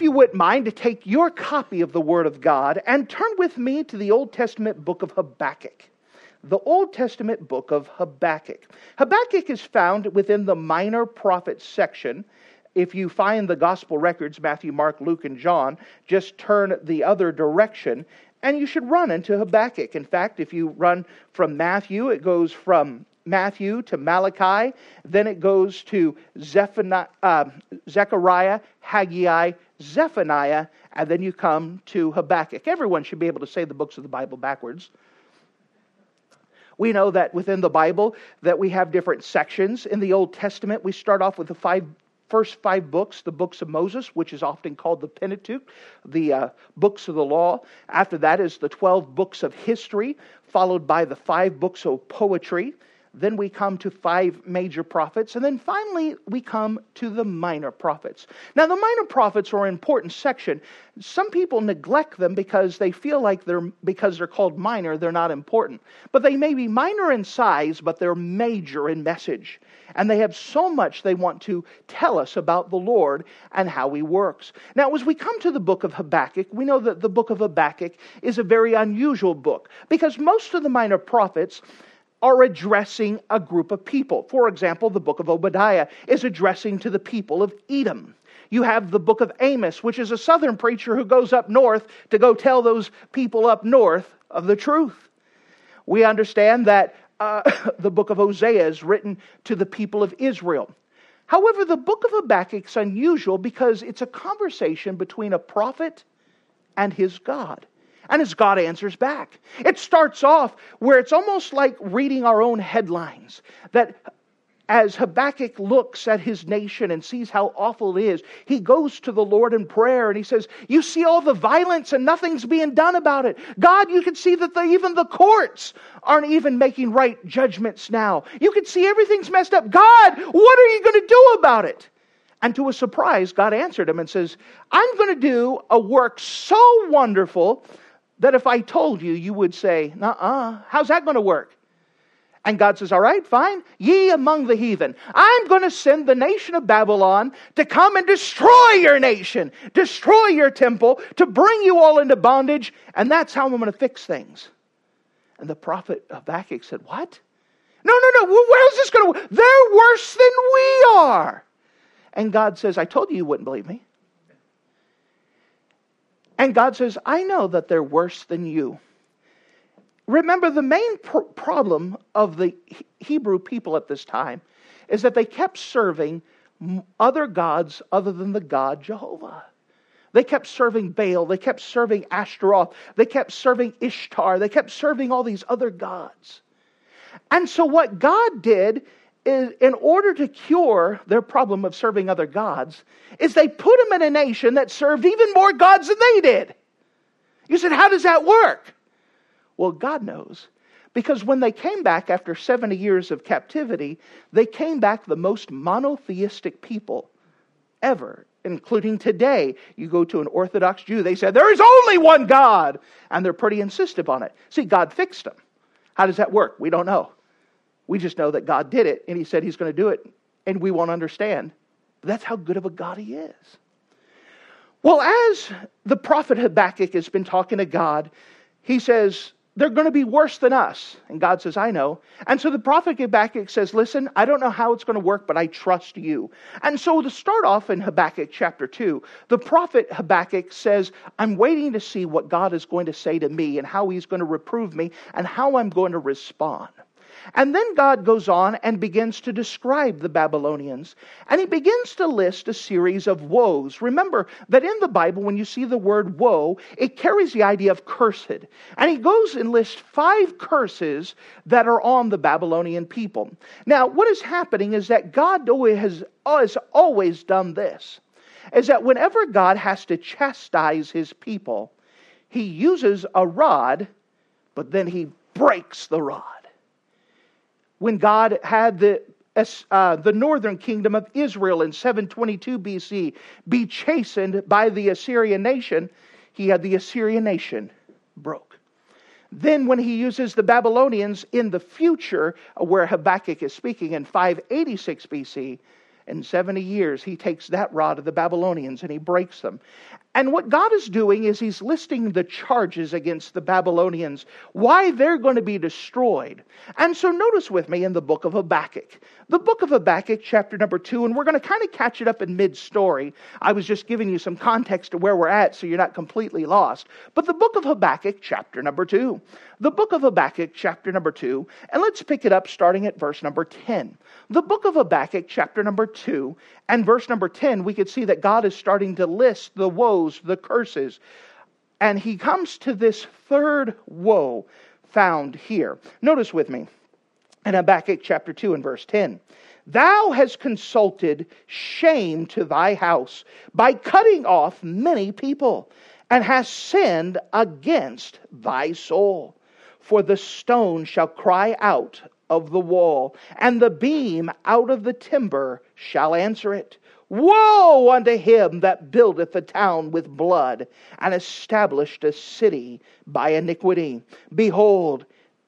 You wouldn't mind to take your copy of the Word of God and turn with me to the Old Testament book of Habakkuk. The Old Testament book of Habakkuk. Habakkuk is found within the minor prophets section. If you find the gospel records, Matthew, Mark, Luke, and John, just turn the other direction and you should run into Habakkuk. In fact, if you run from Matthew, it goes from Matthew to Malachi, then it goes to Zephaniah, uh, Zechariah, Haggai, Zephaniah, and then you come to Habakkuk. Everyone should be able to say the books of the Bible backwards. We know that within the Bible that we have different sections. In the Old Testament, we start off with the five first five books, the books of Moses, which is often called the Pentateuch, the uh, books of the law. After that is the 12 books of history, followed by the five books of poetry. Then we come to five major prophets. And then finally, we come to the minor prophets. Now, the minor prophets are an important section. Some people neglect them because they feel like they're, because they're called minor, they're not important. But they may be minor in size, but they're major in message. And they have so much they want to tell us about the Lord and how He works. Now, as we come to the book of Habakkuk, we know that the book of Habakkuk is a very unusual book because most of the minor prophets are addressing a group of people. For example, the book of Obadiah is addressing to the people of Edom. You have the book of Amos, which is a southern preacher who goes up north to go tell those people up north of the truth. We understand that uh, the book of Hosea is written to the people of Israel. However, the book of Habakkuk is unusual because it's a conversation between a prophet and his God. And as God answers back, it starts off where it's almost like reading our own headlines. That as Habakkuk looks at his nation and sees how awful it is, he goes to the Lord in prayer and he says, You see all the violence and nothing's being done about it. God, you can see that the, even the courts aren't even making right judgments now. You can see everything's messed up. God, what are you going to do about it? And to a surprise, God answered him and says, I'm going to do a work so wonderful that if I told you, you would say, uh uh, how's that going to work? And God says, All right, fine. Ye among the heathen, I'm going to send the nation of Babylon to come and destroy your nation, destroy your temple, to bring you all into bondage, and that's how I'm going to fix things. And the prophet Habakkuk said, What? No, no, no. where is this going to work? They're worse than we are. And God says, I told you you wouldn't believe me. And God says, I know that they're worse than you. Remember, the main pr- problem of the Hebrew people at this time is that they kept serving other gods other than the God Jehovah. They kept serving Baal. They kept serving Ashtaroth. They kept serving Ishtar. They kept serving all these other gods. And so, what God did is, in order to cure their problem of serving other gods, is they put them in a nation that served even more gods than they did. You said, How does that work? Well, God knows. Because when they came back after 70 years of captivity, they came back the most monotheistic people ever, including today. You go to an Orthodox Jew, they say, There is only one God. And they're pretty insistent on it. See, God fixed them. How does that work? We don't know. We just know that God did it and He said He's going to do it, and we won't understand. That's how good of a God He is. Well, as the prophet Habakkuk has been talking to God, he says, They're going to be worse than us. And God says, I know. And so the prophet Habakkuk says, Listen, I don't know how it's going to work, but I trust you. And so to start off in Habakkuk chapter 2, the prophet Habakkuk says, I'm waiting to see what God is going to say to me and how he's going to reprove me and how I'm going to respond. And then God goes on and begins to describe the Babylonians. And he begins to list a series of woes. Remember that in the Bible, when you see the word woe, it carries the idea of cursed. And he goes and lists five curses that are on the Babylonian people. Now, what is happening is that God has, has always done this is that whenever God has to chastise his people, he uses a rod, but then he breaks the rod. When God had the uh, the northern kingdom of Israel in 722 BC be chastened by the Assyrian nation, he had the Assyrian nation broke. Then, when he uses the Babylonians in the future, where Habakkuk is speaking in 586 BC, in 70 years, he takes that rod of the Babylonians and he breaks them. And what God is doing is he's listing the charges against the Babylonians, why they're going to be destroyed. And so notice with me in the book of Habakkuk. The book of Habakkuk, chapter number two, and we're going to kind of catch it up in mid story. I was just giving you some context to where we're at so you're not completely lost. But the book of Habakkuk, chapter number two. The book of Habakkuk, chapter number two, and let's pick it up starting at verse number 10. The book of Habakkuk, chapter number two, and verse number 10, we could see that God is starting to list the woes, the curses. And he comes to this third woe found here. Notice with me in Habakkuk chapter 2 and verse 10. Thou hast consulted shame to thy house by cutting off many people, and hast sinned against thy soul. For the stone shall cry out of the wall, and the beam out of the timber shall answer it. Woe unto him that buildeth a town with blood, and established a city by iniquity. Behold,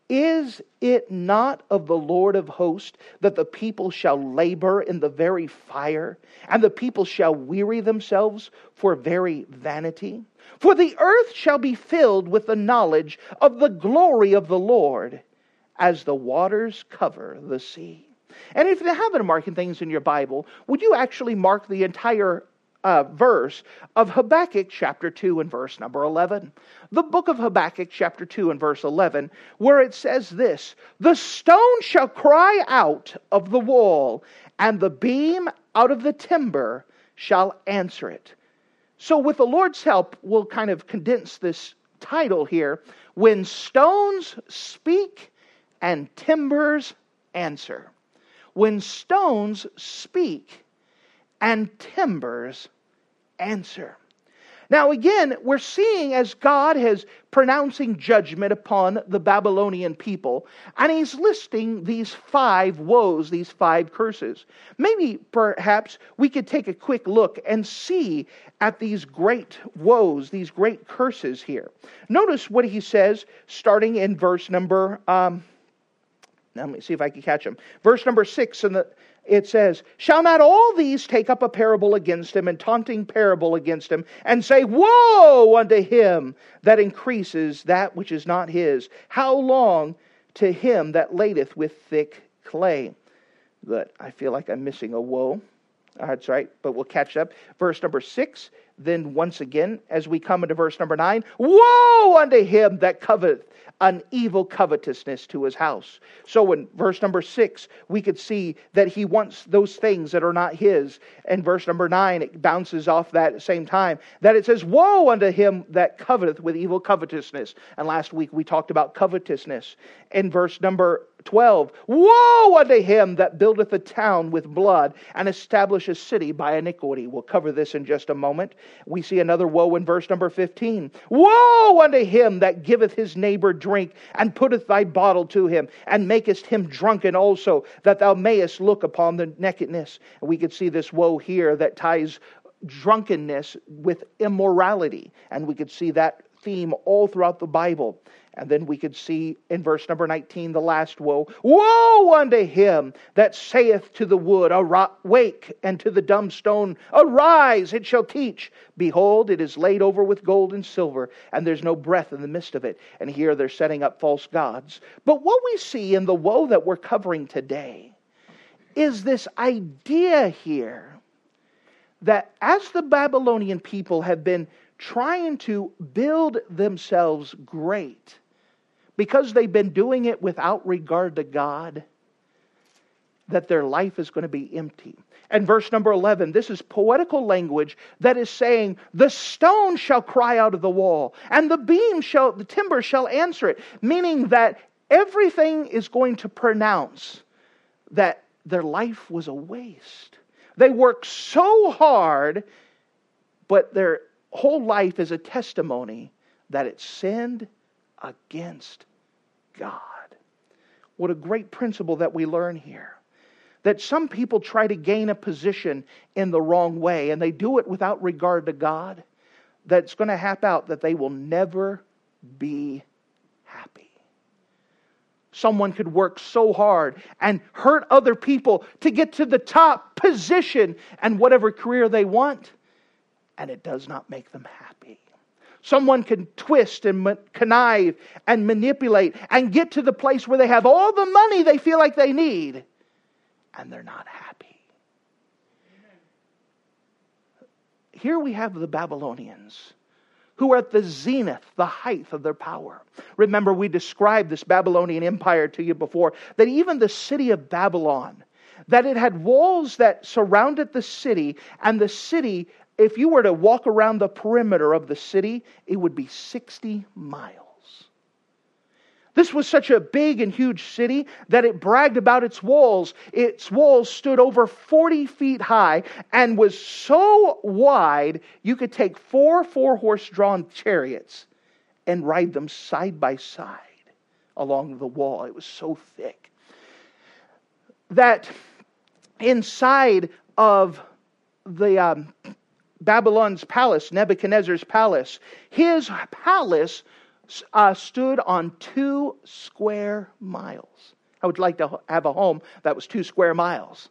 is it not of the Lord of hosts that the people shall labor in the very fire, and the people shall weary themselves for very vanity? For the earth shall be filled with the knowledge of the glory of the Lord as the waters cover the sea. And if you haven't marking things in your Bible, would you actually mark the entire uh, verse of Habakkuk chapter 2 and verse number 11? The book of Habakkuk chapter 2 and verse 11, where it says this The stone shall cry out of the wall, and the beam out of the timber shall answer it. So, with the Lord's help, we'll kind of condense this title here. When stones speak and timbers answer. When stones speak and timbers answer. Now, again, we're seeing as God is pronouncing judgment upon the Babylonian people, and he's listing these five woes, these five curses. Maybe, perhaps, we could take a quick look and see at these great woes, these great curses here. Notice what he says starting in verse number. Um, now, let me see if I can catch him. Verse number six, and it says, Shall not all these take up a parable against him, and taunting parable against him, and say, Woe unto him that increases that which is not his? How long to him that ladeth with thick clay? But I feel like I'm missing a woe. Ah, that's right, but we'll catch up. Verse number six. Then once again, as we come into verse number nine, woe unto him that coveteth an evil covetousness to his house. So in verse number six, we could see that he wants those things that are not his. And verse number nine, it bounces off that at the same time, that it says, Woe unto him that coveteth with evil covetousness. And last week we talked about covetousness. In verse number 12 Woe unto him that buildeth a town with blood and establish a city by iniquity. We'll cover this in just a moment. We see another woe in verse number 15. Woe unto him that giveth his neighbor drink and putteth thy bottle to him and makest him drunken also, that thou mayest look upon the nakedness. We could see this woe here that ties drunkenness with immorality. And we could see that theme all throughout the Bible. And then we could see in verse number 19 the last woe Woe unto him that saith to the wood, Awake, and to the dumb stone, Arise, it shall teach. Behold, it is laid over with gold and silver, and there's no breath in the midst of it. And here they're setting up false gods. But what we see in the woe that we're covering today is this idea here that as the Babylonian people have been trying to build themselves great, because they've been doing it without regard to God, that their life is going to be empty. And verse number 11, this is poetical language that is saying, The stone shall cry out of the wall, and the beam shall, the timber shall answer it, meaning that everything is going to pronounce that their life was a waste. They worked so hard, but their whole life is a testimony that it sinned against God. What a great principle that we learn here. That some people try to gain a position in the wrong way and they do it without regard to God. That's going to hap out that they will never be happy. Someone could work so hard and hurt other people to get to the top position and whatever career they want, and it does not make them happy. Someone can twist and connive and manipulate and get to the place where they have all the money they feel like they need, and they're not happy. Here we have the Babylonians who are at the zenith, the height of their power. Remember, we described this Babylonian empire to you before, that even the city of Babylon, that it had walls that surrounded the city, and the city if you were to walk around the perimeter of the city, it would be 60 miles. This was such a big and huge city that it bragged about its walls. Its walls stood over 40 feet high and was so wide you could take four four horse drawn chariots and ride them side by side along the wall. It was so thick. That inside of the um, Babylon's palace, Nebuchadnezzar's palace. His palace uh, stood on two square miles. I would like to have a home that was two square miles.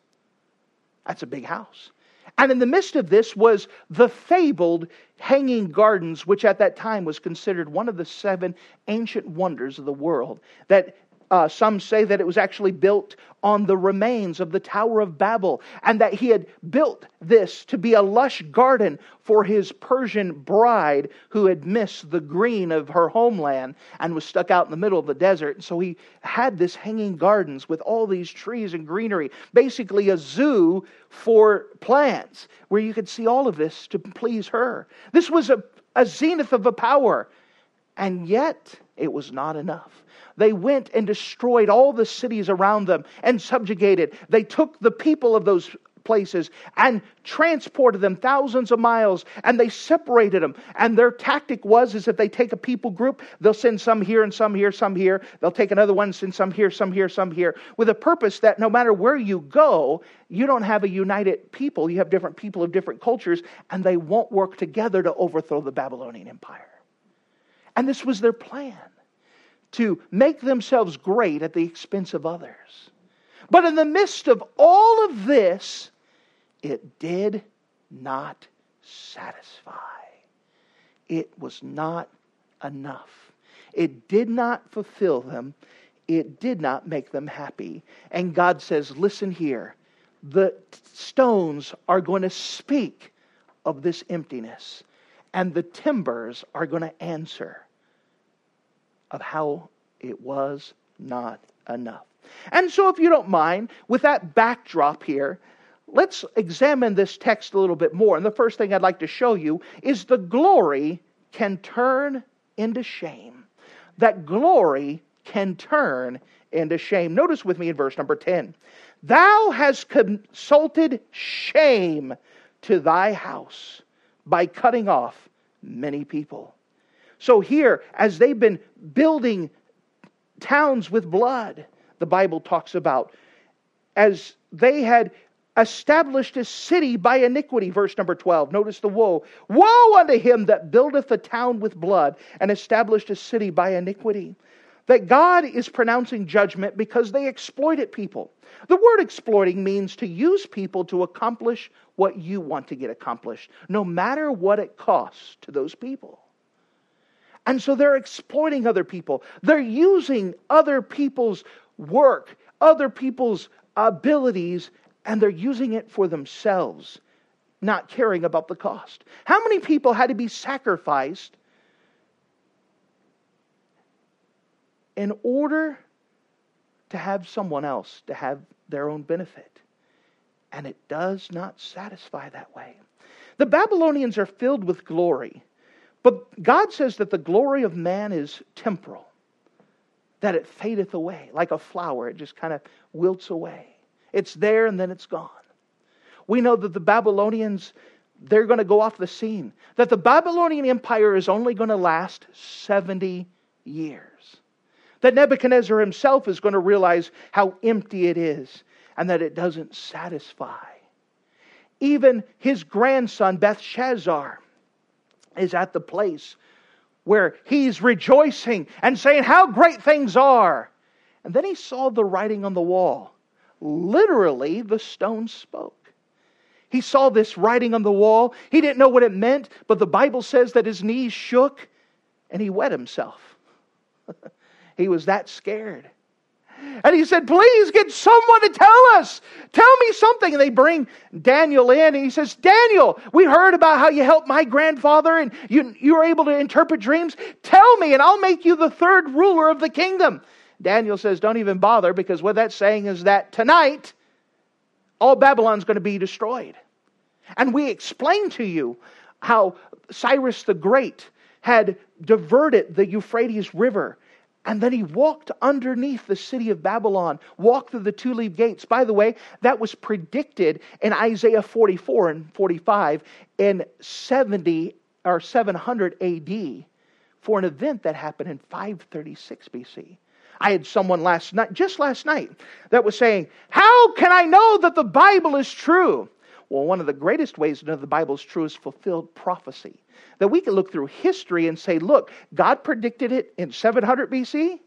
That's a big house. And in the midst of this was the fabled Hanging Gardens, which at that time was considered one of the seven ancient wonders of the world. That uh, some say that it was actually built on the remains of the Tower of Babel, and that he had built this to be a lush garden for his Persian bride who had missed the green of her homeland and was stuck out in the middle of the desert. And so he had this hanging gardens with all these trees and greenery, basically a zoo for plants where you could see all of this to please her. This was a, a zenith of a power, and yet it was not enough. They went and destroyed all the cities around them and subjugated. They took the people of those places and transported them thousands of miles and they separated them and their tactic was is if they take a people group they'll send some here and some here some here they'll take another one send some here some here some here with a purpose that no matter where you go you don't have a united people you have different people of different cultures and they won't work together to overthrow the babylonian empire and this was their plan to make themselves great at the expense of others. But in the midst of all of this, it did not satisfy. It was not enough. It did not fulfill them. It did not make them happy. And God says, Listen here. The stones are going to speak of this emptiness, and the timbers are going to answer of how it was not enough. And so, if you don't mind, with that backdrop here, let's examine this text a little bit more. And the first thing I'd like to show you is the glory can turn into shame. That glory can turn into shame. Notice with me in verse number 10 Thou hast consulted shame to thy house by cutting off many people. So, here, as they've been building towns with blood, the Bible talks about, as they had established a city by iniquity, verse number 12. Notice the woe. Woe unto him that buildeth a town with blood and established a city by iniquity. That God is pronouncing judgment because they exploited people. The word exploiting means to use people to accomplish what you want to get accomplished, no matter what it costs to those people. And so they're exploiting other people. They're using other people's work, other people's abilities, and they're using it for themselves, not caring about the cost. How many people had to be sacrificed in order to have someone else to have their own benefit? And it does not satisfy that way. The Babylonians are filled with glory but God says that the glory of man is temporal, that it fadeth away like a flower, it just kind of wilts away. It's there and then it's gone. We know that the Babylonians they're going to go off the scene. That the Babylonian Empire is only going to last 70 years. That Nebuchadnezzar himself is going to realize how empty it is and that it doesn't satisfy. Even his grandson, Belshazzar, is at the place where he's rejoicing and saying how great things are. And then he saw the writing on the wall. Literally, the stone spoke. He saw this writing on the wall. He didn't know what it meant, but the Bible says that his knees shook and he wet himself. he was that scared. And he said, Please get someone to tell us. Tell me something. And they bring Daniel in, and he says, Daniel, we heard about how you helped my grandfather and you, you were able to interpret dreams. Tell me, and I'll make you the third ruler of the kingdom. Daniel says, Don't even bother, because what that's saying is that tonight, all Babylon's going to be destroyed. And we explained to you how Cyrus the Great had diverted the Euphrates River and then he walked underneath the city of Babylon, walked through the two leaf gates. By the way, that was predicted in Isaiah 44 and 45 in 70 or 700 AD for an event that happened in 536 BC. I had someone last night, just last night, that was saying, How can I know that the Bible is true? Well, one of the greatest ways to know the Bible is true is fulfilled prophecy that we can look through history and say, look, God predicted it in 700 BC,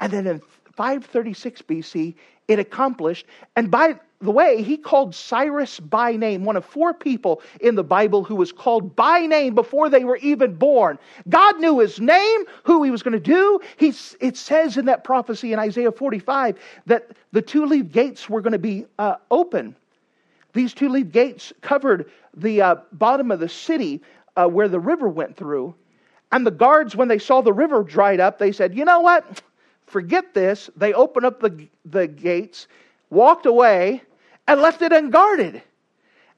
and then in 536 BC, it accomplished. And by the way, he called Cyrus by name, one of four people in the Bible who was called by name before they were even born. God knew his name, who he was going to do. He, it says in that prophecy in Isaiah 45 that the two leaf gates were going to be uh, open. These two leaf gates covered the uh, bottom of the city uh, where the river went through. And the guards, when they saw the river dried up, they said, You know what? Forget this. They opened up the, the gates, walked away, and left it unguarded.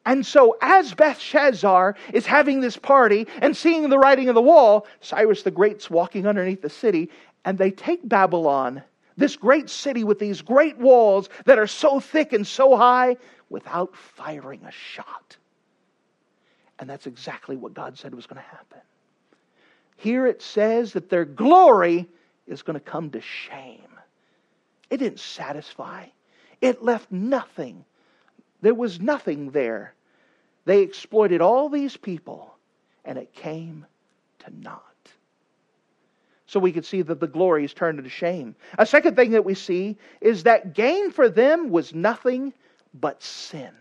And so, as Belshazzar is having this party and seeing the writing on the wall, Cyrus the Great's walking underneath the city, and they take Babylon, this great city with these great walls that are so thick and so high, without firing a shot. And that's exactly what God said was going to happen. Here it says that their glory is going to come to shame. It didn't satisfy, it left nothing. There was nothing there. They exploited all these people, and it came to naught. So we could see that the glory is turned into shame. A second thing that we see is that gain for them was nothing but sin.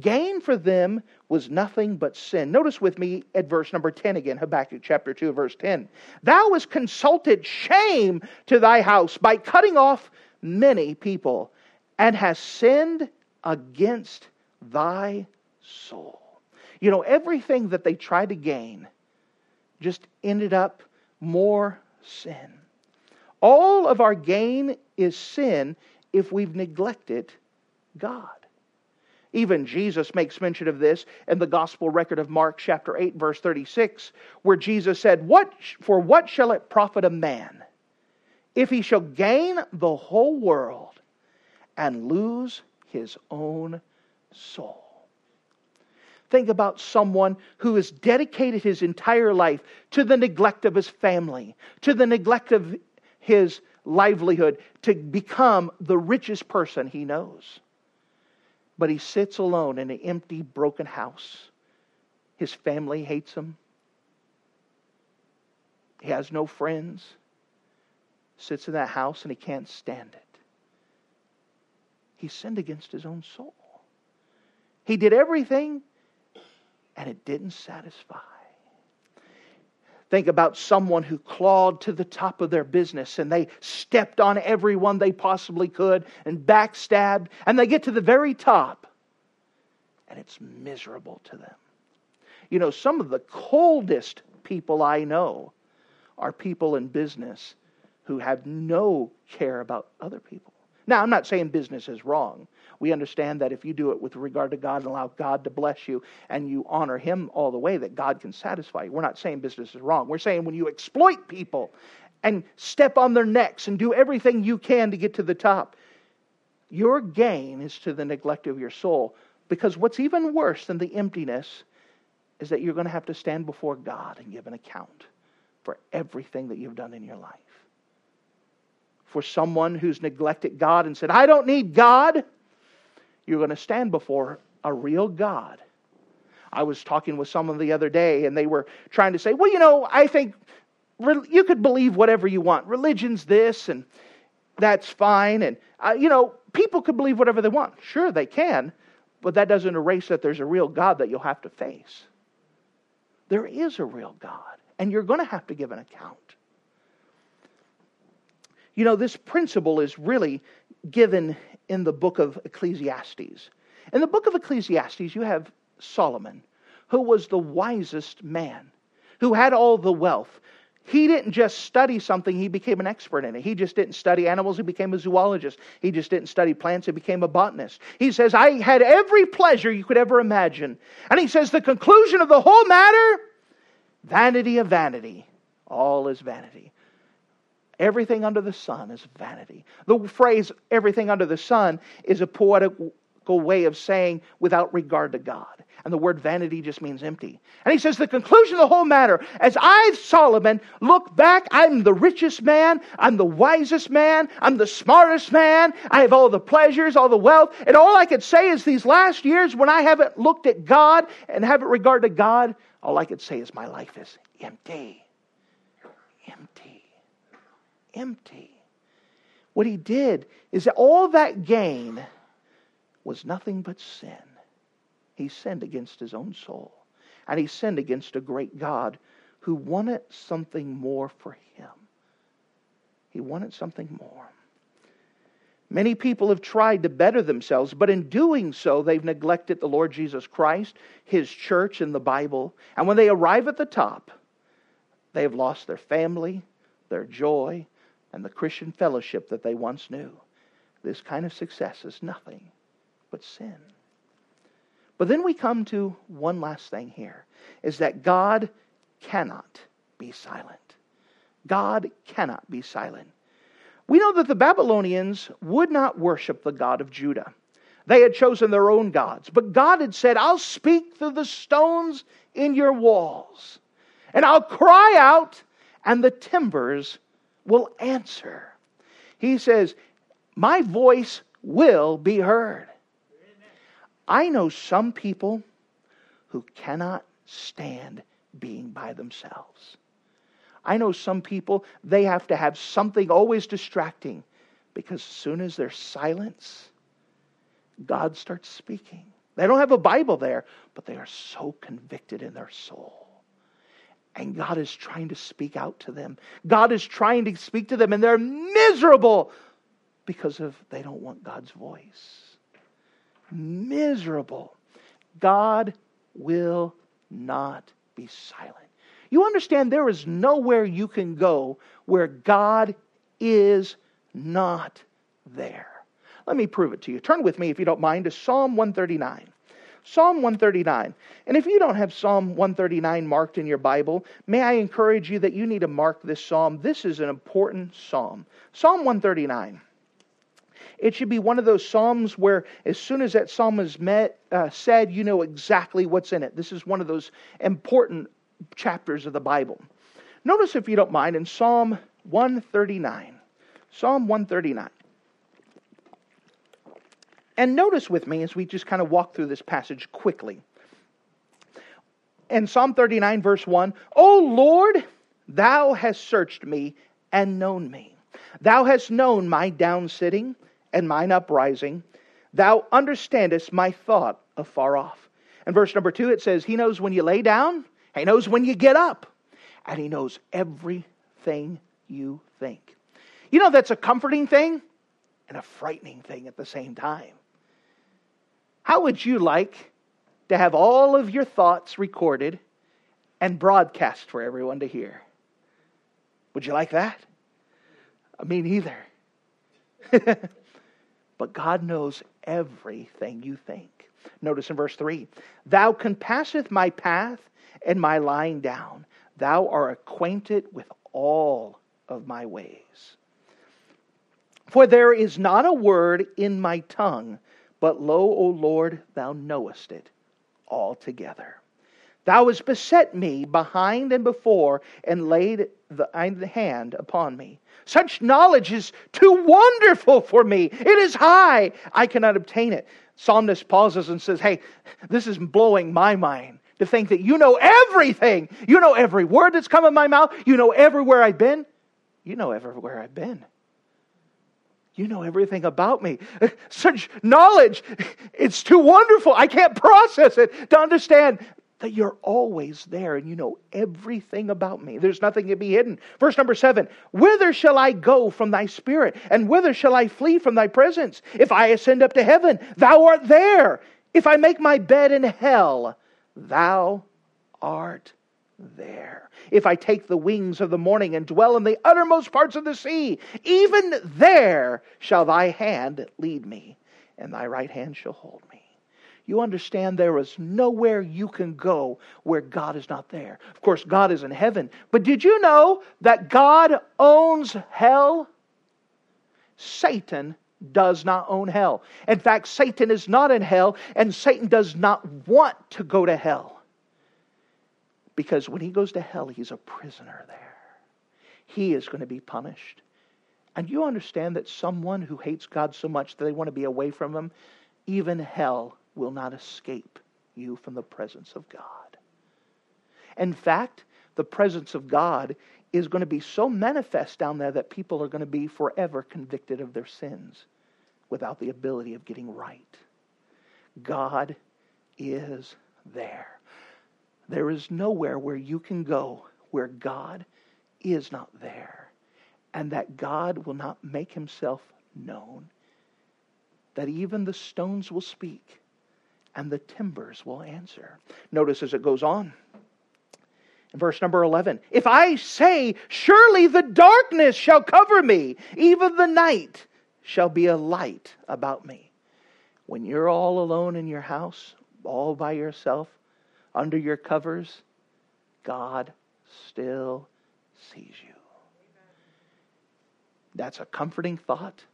Gain for them was nothing but sin. Notice with me at verse number 10 again, Habakkuk chapter 2, verse 10. Thou hast consulted shame to thy house by cutting off many people, and hast sinned against thy soul. You know, everything that they tried to gain just ended up more sin. All of our gain is sin if we've neglected God. Even Jesus makes mention of this in the gospel record of Mark chapter 8 verse 36 where Jesus said, "What for what shall it profit a man if he shall gain the whole world and lose his own soul?" Think about someone who has dedicated his entire life to the neglect of his family, to the neglect of his livelihood, to become the richest person he knows. But he sits alone in an empty, broken house. His family hates him. He has no friends. Sits in that house and he can't stand it. He sinned against his own soul. He did everything and it didn't satisfy. Think about someone who clawed to the top of their business and they stepped on everyone they possibly could and backstabbed, and they get to the very top, and it's miserable to them. You know, some of the coldest people I know are people in business who have no care about other people. Now, I'm not saying business is wrong. We understand that if you do it with regard to God and allow God to bless you and you honor Him all the way, that God can satisfy you. We're not saying business is wrong. We're saying when you exploit people and step on their necks and do everything you can to get to the top, your gain is to the neglect of your soul. Because what's even worse than the emptiness is that you're going to have to stand before God and give an account for everything that you've done in your life. For someone who's neglected God and said, I don't need God, you're going to stand before a real God. I was talking with someone the other day, and they were trying to say, Well, you know, I think you could believe whatever you want. Religion's this, and that's fine. And, uh, you know, people could believe whatever they want. Sure, they can, but that doesn't erase that there's a real God that you'll have to face. There is a real God, and you're going to have to give an account. You know, this principle is really given in the book of Ecclesiastes. In the book of Ecclesiastes, you have Solomon, who was the wisest man, who had all the wealth, he didn't just study something, he became an expert in it. He just didn't study animals, he became a zoologist. He just didn't study plants, he became a botanist. He says, I had every pleasure you could ever imagine. And he says, the conclusion of the whole matter vanity of vanity. All is vanity. Everything under the sun is vanity. The phrase everything under the sun is a poetical way of saying without regard to God. And the word vanity just means empty. And he says, the conclusion of the whole matter, as I, Solomon, look back, I'm the richest man, I'm the wisest man, I'm the smartest man, I have all the pleasures, all the wealth. And all I could say is these last years when I haven't looked at God and haven't regard to God, all I could say is my life is empty. Empty. Empty. What he did is that all that gain was nothing but sin. He sinned against his own soul. And he sinned against a great God who wanted something more for him. He wanted something more. Many people have tried to better themselves, but in doing so, they've neglected the Lord Jesus Christ, His church, and the Bible. And when they arrive at the top, they have lost their family, their joy, and the Christian fellowship that they once knew. This kind of success is nothing but sin. But then we come to one last thing here is that God cannot be silent. God cannot be silent. We know that the Babylonians would not worship the God of Judah. They had chosen their own gods. But God had said, I'll speak through the stones in your walls, and I'll cry out, and the timbers will answer. He says, My voice will be heard. I know some people who cannot stand being by themselves. I know some people, they have to have something always distracting because as soon as there's silence, God starts speaking. They don't have a Bible there, but they are so convicted in their soul. And God is trying to speak out to them. God is trying to speak to them, and they're miserable because of they don't want God's voice miserable. God will not be silent. You understand there is nowhere you can go where God is not there. Let me prove it to you. Turn with me, if you don't mind, to Psalm 139. Psalm 139. And if you don't have Psalm 139 marked in your Bible, may I encourage you that you need to mark this psalm. This is an important psalm. Psalm 139. It should be one of those psalms where, as soon as that psalm is met, uh, said, you know exactly what's in it. This is one of those important chapters of the Bible. Notice, if you don't mind, in Psalm 139. Psalm 139. And notice with me as we just kind of walk through this passage quickly. In Psalm 39, verse 1, O Lord, thou hast searched me and known me. Thou hast known my down sitting and mine uprising. Thou understandest my thought afar off. And verse number two, it says, He knows when you lay down, He knows when you get up, and He knows everything you think. You know, that's a comforting thing and a frightening thing at the same time. How would you like to have all of your thoughts recorded and broadcast for everyone to hear? Would you like that? Me neither. But God knows everything you think. Notice in verse 3 Thou compasseth my path and my lying down. Thou art acquainted with all of my ways. For there is not a word in my tongue, but lo, O Lord, thou knowest it altogether. Thou hast beset me behind and before, and laid the hand upon me. Such knowledge is too wonderful for me. It is high. I cannot obtain it. Psalmist pauses and says, Hey, this is blowing my mind to think that you know everything. You know every word that's come in my mouth. You know everywhere I've been. You know everywhere I've been. You know everything about me. Such knowledge, it's too wonderful. I can't process it to understand that you're always there and you know everything about me. There's nothing to be hidden. Verse number seven Whither shall I go from thy spirit? And whither shall I flee from thy presence? If I ascend up to heaven, thou art there. If I make my bed in hell, thou art there. If I take the wings of the morning and dwell in the uttermost parts of the sea, even there shall thy hand lead me, and thy right hand shall hold me. You understand there is nowhere you can go where God is not there. Of course, God is in heaven. But did you know that God owns hell? Satan does not own hell. In fact, Satan is not in hell, and Satan does not want to go to hell. Because when he goes to hell, he's a prisoner there. He is going to be punished. And you understand that someone who hates God so much that they want to be away from him, even hell will not escape you from the presence of God. In fact, the presence of God is going to be so manifest down there that people are going to be forever convicted of their sins without the ability of getting right. God is there. There is nowhere where you can go where God is not there, and that God will not make himself known, that even the stones will speak and the timbers will answer. Notice as it goes on. In verse number 11, if I say, Surely the darkness shall cover me, even the night shall be a light about me. When you're all alone in your house, all by yourself, under your covers, God still sees you. That's a comforting thought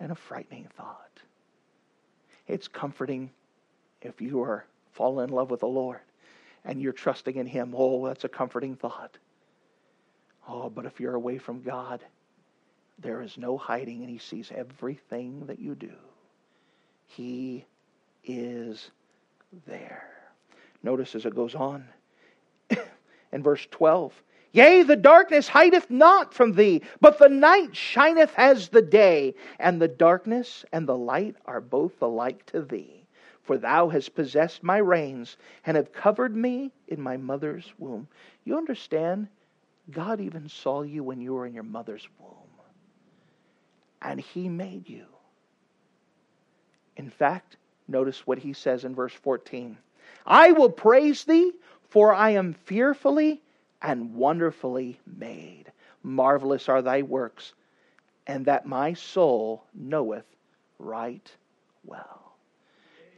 and a frightening thought. It's comforting if you are falling in love with the Lord and you're trusting in Him. Oh, that's a comforting thought. Oh, but if you're away from God, there is no hiding, and He sees everything that you do. He is there. Notice as it goes on in verse 12 Yea, the darkness hideth not from thee, but the night shineth as the day, and the darkness and the light are both alike to thee. For thou hast possessed my reins, and have covered me in my mother's womb. You understand? God even saw you when you were in your mother's womb. And He made you. In fact, notice what He says in verse 14 I will praise Thee, for I am fearfully and wonderfully made. Marvelous are Thy works, and that my soul knoweth right well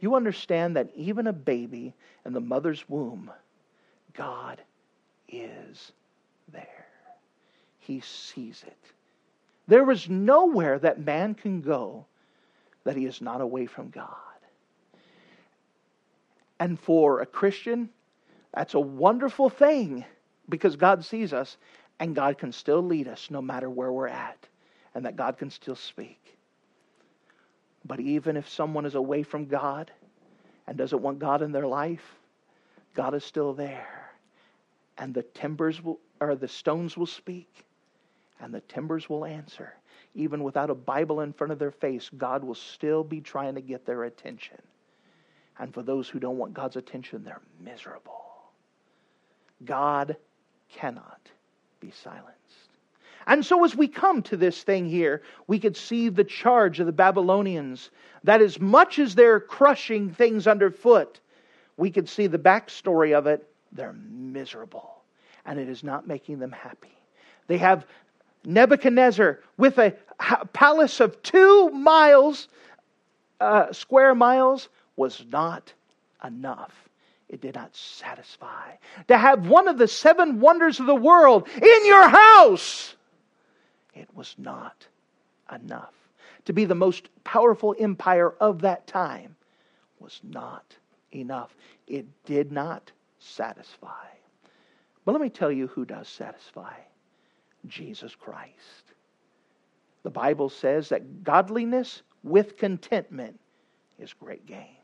you understand that even a baby in the mother's womb, God is there. He sees it. There is nowhere that man can go that he is not away from God. And for a Christian, that's a wonderful thing because God sees us and God can still lead us no matter where we're at, and that God can still speak. But even if someone is away from God and doesn't want God in their life, God is still there. And the timbers will, or the stones will speak, and the timbers will answer. Even without a Bible in front of their face, God will still be trying to get their attention. And for those who don't want God's attention, they're miserable. God cannot be silenced. And so, as we come to this thing here, we could see the charge of the Babylonians that as much as they're crushing things underfoot, we could see the backstory of it. They're miserable, and it is not making them happy. They have Nebuchadnezzar with a palace of two miles, uh, square miles, was not enough it did not satisfy. To have one of the seven wonders of the world in your house it was not enough. To be the most powerful empire of that time was not enough. It did not satisfy. But let me tell you who does satisfy Jesus Christ. The Bible says that godliness with contentment is great gain.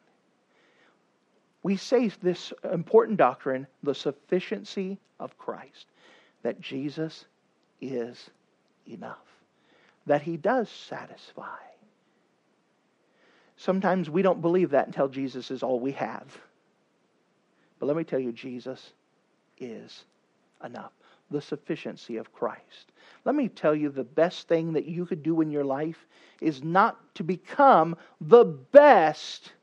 We say this important doctrine, the sufficiency of Christ, that Jesus is enough, that he does satisfy. Sometimes we don't believe that until Jesus is all we have. But let me tell you, Jesus is enough. The sufficiency of Christ. Let me tell you, the best thing that you could do in your life is not to become the best,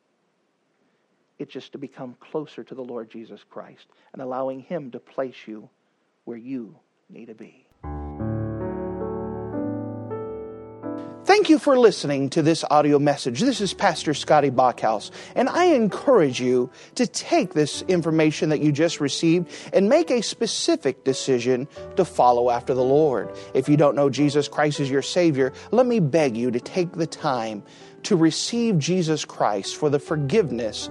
it's just to become closer to the Lord Jesus Christ and allowing Him to place you where you need to be. Thank you for listening to this audio message. This is Pastor Scotty Bachhaus, and I encourage you to take this information that you just received and make a specific decision to follow after the Lord. If you don't know Jesus Christ as your Savior, let me beg you to take the time to receive Jesus Christ for the forgiveness